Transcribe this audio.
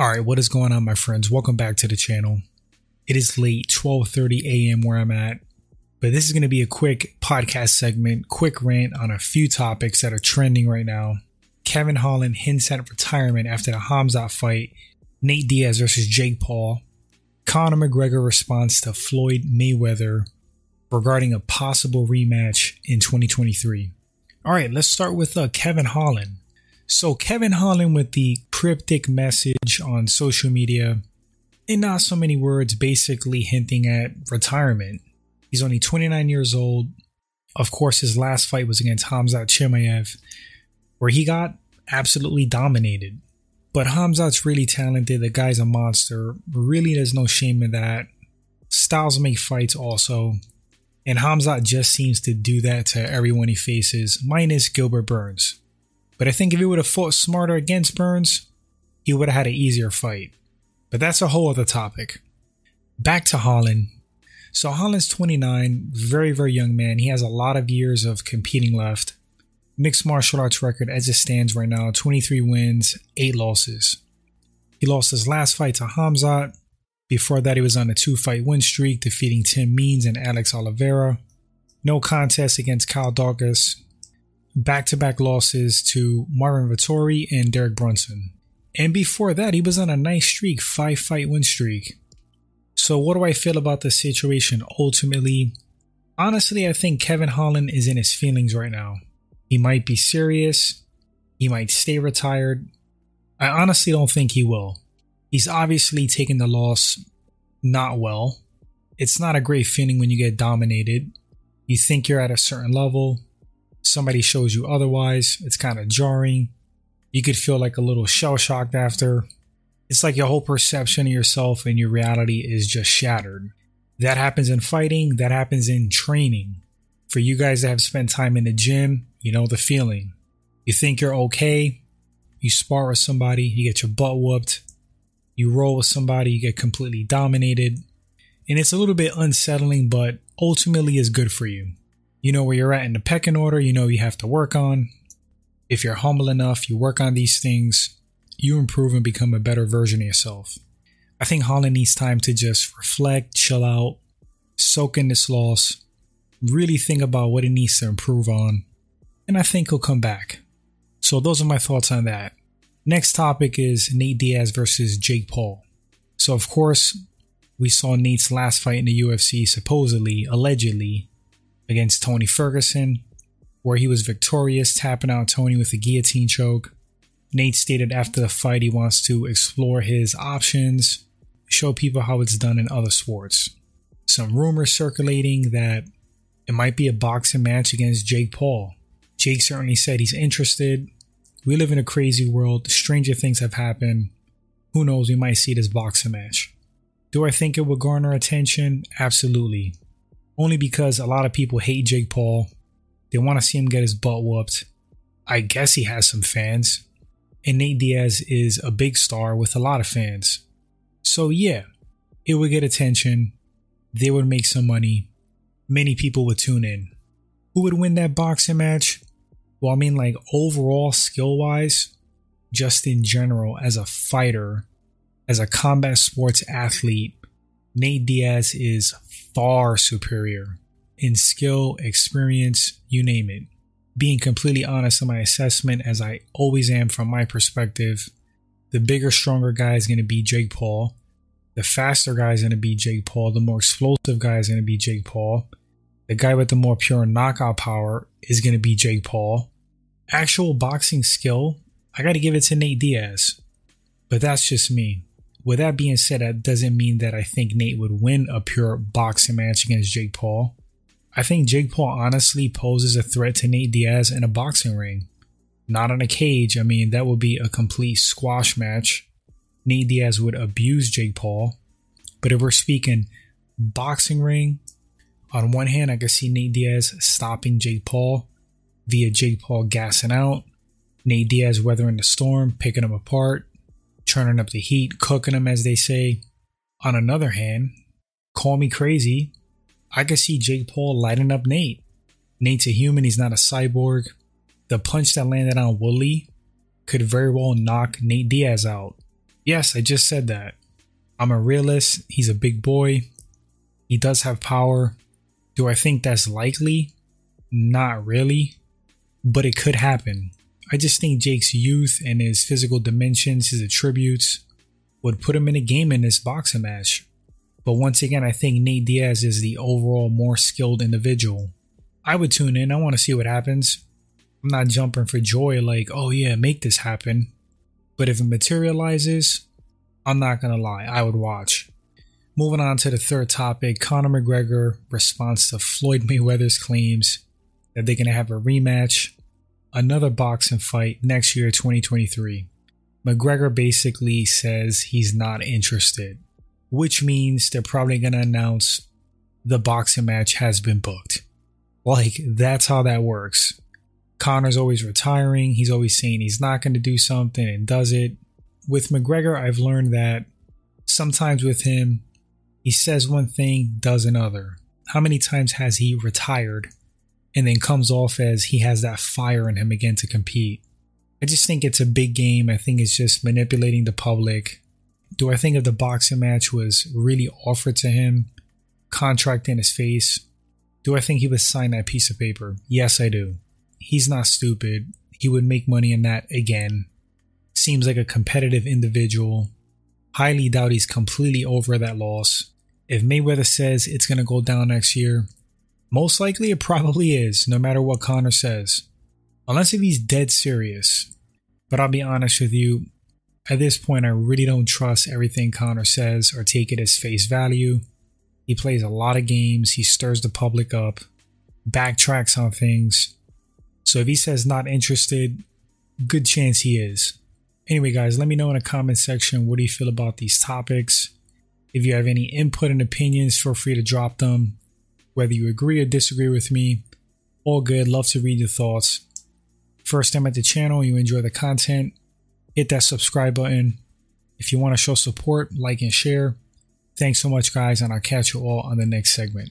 All right, what is going on, my friends? Welcome back to the channel. It is late, 12:30 a.m. where I'm at, but this is going to be a quick podcast segment, quick rant on a few topics that are trending right now. Kevin Holland hints at retirement after the Hamzat fight, Nate Diaz versus Jake Paul, Conor McGregor response to Floyd Mayweather regarding a possible rematch in 2023. All right, let's start with uh, Kevin Holland. So, Kevin Holland with the cryptic message on social media, in not so many words, basically hinting at retirement. He's only 29 years old. Of course, his last fight was against Hamzat Chimaev, where he got absolutely dominated. But Hamzat's really talented. The guy's a monster. Really, there's no shame in that. Styles make fights also. And Hamzat just seems to do that to everyone he faces, minus Gilbert Burns. But I think if he would have fought smarter against Burns, he would have had an easier fight. But that's a whole other topic. Back to Holland. So Holland's 29, very, very young man. He has a lot of years of competing left. Mixed martial arts record as it stands right now 23 wins, 8 losses. He lost his last fight to Hamzat. Before that, he was on a two fight win streak, defeating Tim Means and Alex Oliveira. No contest against Kyle Daukaus back to back losses to Marvin Vettori and Derek Brunson. And before that, he was on a nice streak, five fight win streak. So, what do I feel about the situation ultimately? Honestly, I think Kevin Holland is in his feelings right now. He might be serious, he might stay retired. I honestly don't think he will. He's obviously taken the loss not well. It's not a great feeling when you get dominated. You think you're at a certain level, somebody shows you otherwise. It's kind of jarring. You could feel like a little shell shocked after. It's like your whole perception of yourself and your reality is just shattered. That happens in fighting, that happens in training. For you guys that have spent time in the gym, you know the feeling. You think you're okay, you spar with somebody, you get your butt whooped. You roll with somebody, you get completely dominated. And it's a little bit unsettling, but ultimately is good for you. You know where you're at in the pecking order, you know you have to work on. If you're humble enough, you work on these things, you improve and become a better version of yourself. I think Holland needs time to just reflect, chill out, soak in this loss, really think about what he needs to improve on, and I think he'll come back. So, those are my thoughts on that. Next topic is Nate Diaz versus Jake Paul. So, of course, we saw Nate's last fight in the UFC, supposedly, allegedly, against Tony Ferguson, where he was victorious, tapping out Tony with a guillotine choke. Nate stated after the fight he wants to explore his options, show people how it's done in other sports. Some rumors circulating that it might be a boxing match against Jake Paul. Jake certainly said he's interested. We live in a crazy world. Stranger things have happened. Who knows, we might see this boxing match. Do I think it will garner attention? Absolutely only because a lot of people hate Jake Paul. They want to see him get his butt whooped. I guess he has some fans. And Nate Diaz is a big star with a lot of fans. So, yeah, it would get attention. They would make some money. Many people would tune in. Who would win that boxing match? Well, I mean, like overall skill wise, just in general, as a fighter, as a combat sports athlete, Nate Diaz is far superior in skill, experience, you name it. Being completely honest in my assessment, as I always am from my perspective, the bigger, stronger guy is going to be Jake Paul. The faster guy is going to be Jake Paul. The more explosive guy is going to be Jake Paul. The guy with the more pure knockout power is going to be Jake Paul. Actual boxing skill, I got to give it to Nate Diaz. But that's just me. With that being said, that doesn't mean that I think Nate would win a pure boxing match against Jake Paul. I think Jake Paul honestly poses a threat to Nate Diaz in a boxing ring. Not in a cage. I mean, that would be a complete squash match. Nate Diaz would abuse Jake Paul. But if we're speaking boxing ring, on one hand, I can see Nate Diaz stopping Jake Paul via Jake Paul gassing out, Nate Diaz weathering the storm, picking him apart, turning up the heat, cooking them, as they say. On another hand, call me crazy, I could see Jake Paul lighting up Nate. Nate's a human, he's not a cyborg. The punch that landed on Woodley could very well knock Nate Diaz out. Yes, I just said that. I'm a realist. He's a big boy. He does have power. Do I think that's likely? Not really, but it could happen. I just think Jake's youth and his physical dimensions, his attributes, would put him in a game in this boxing match. But once again, I think Nate Diaz is the overall more skilled individual. I would tune in. I want to see what happens. I'm not jumping for joy like, oh yeah, make this happen. But if it materializes, I'm not going to lie, I would watch. Moving on to the third topic Conor McGregor responds to Floyd Mayweather's claims that they're going to have a rematch, another boxing fight next year, 2023. McGregor basically says he's not interested, which means they're probably going to announce the boxing match has been booked. Like, that's how that works. Conor's always retiring. He's always saying he's not going to do something and does it. With McGregor, I've learned that sometimes with him, he says one thing, does another. How many times has he retired and then comes off as he has that fire in him again to compete? I just think it's a big game. I think it's just manipulating the public. Do I think if the boxing match was really offered to him, contract in his face, do I think he would sign that piece of paper? Yes, I do. He's not stupid. He would make money in that again. Seems like a competitive individual. Highly doubt he's completely over that loss. If Mayweather says it's going to go down next year, most likely it probably is, no matter what Conor says. Unless if he's dead serious. But I'll be honest with you, at this point, I really don't trust everything Conor says or take it as face value. He plays a lot of games, he stirs the public up, backtracks on things. So if he says not interested, good chance he is. Anyway, guys, let me know in the comment section what do you feel about these topics. If you have any input and opinions, feel free to drop them. Whether you agree or disagree with me, all good. Love to read your thoughts. First time at the channel, you enjoy the content, hit that subscribe button. If you want to show support, like and share. Thanks so much, guys, and I'll catch you all on the next segment.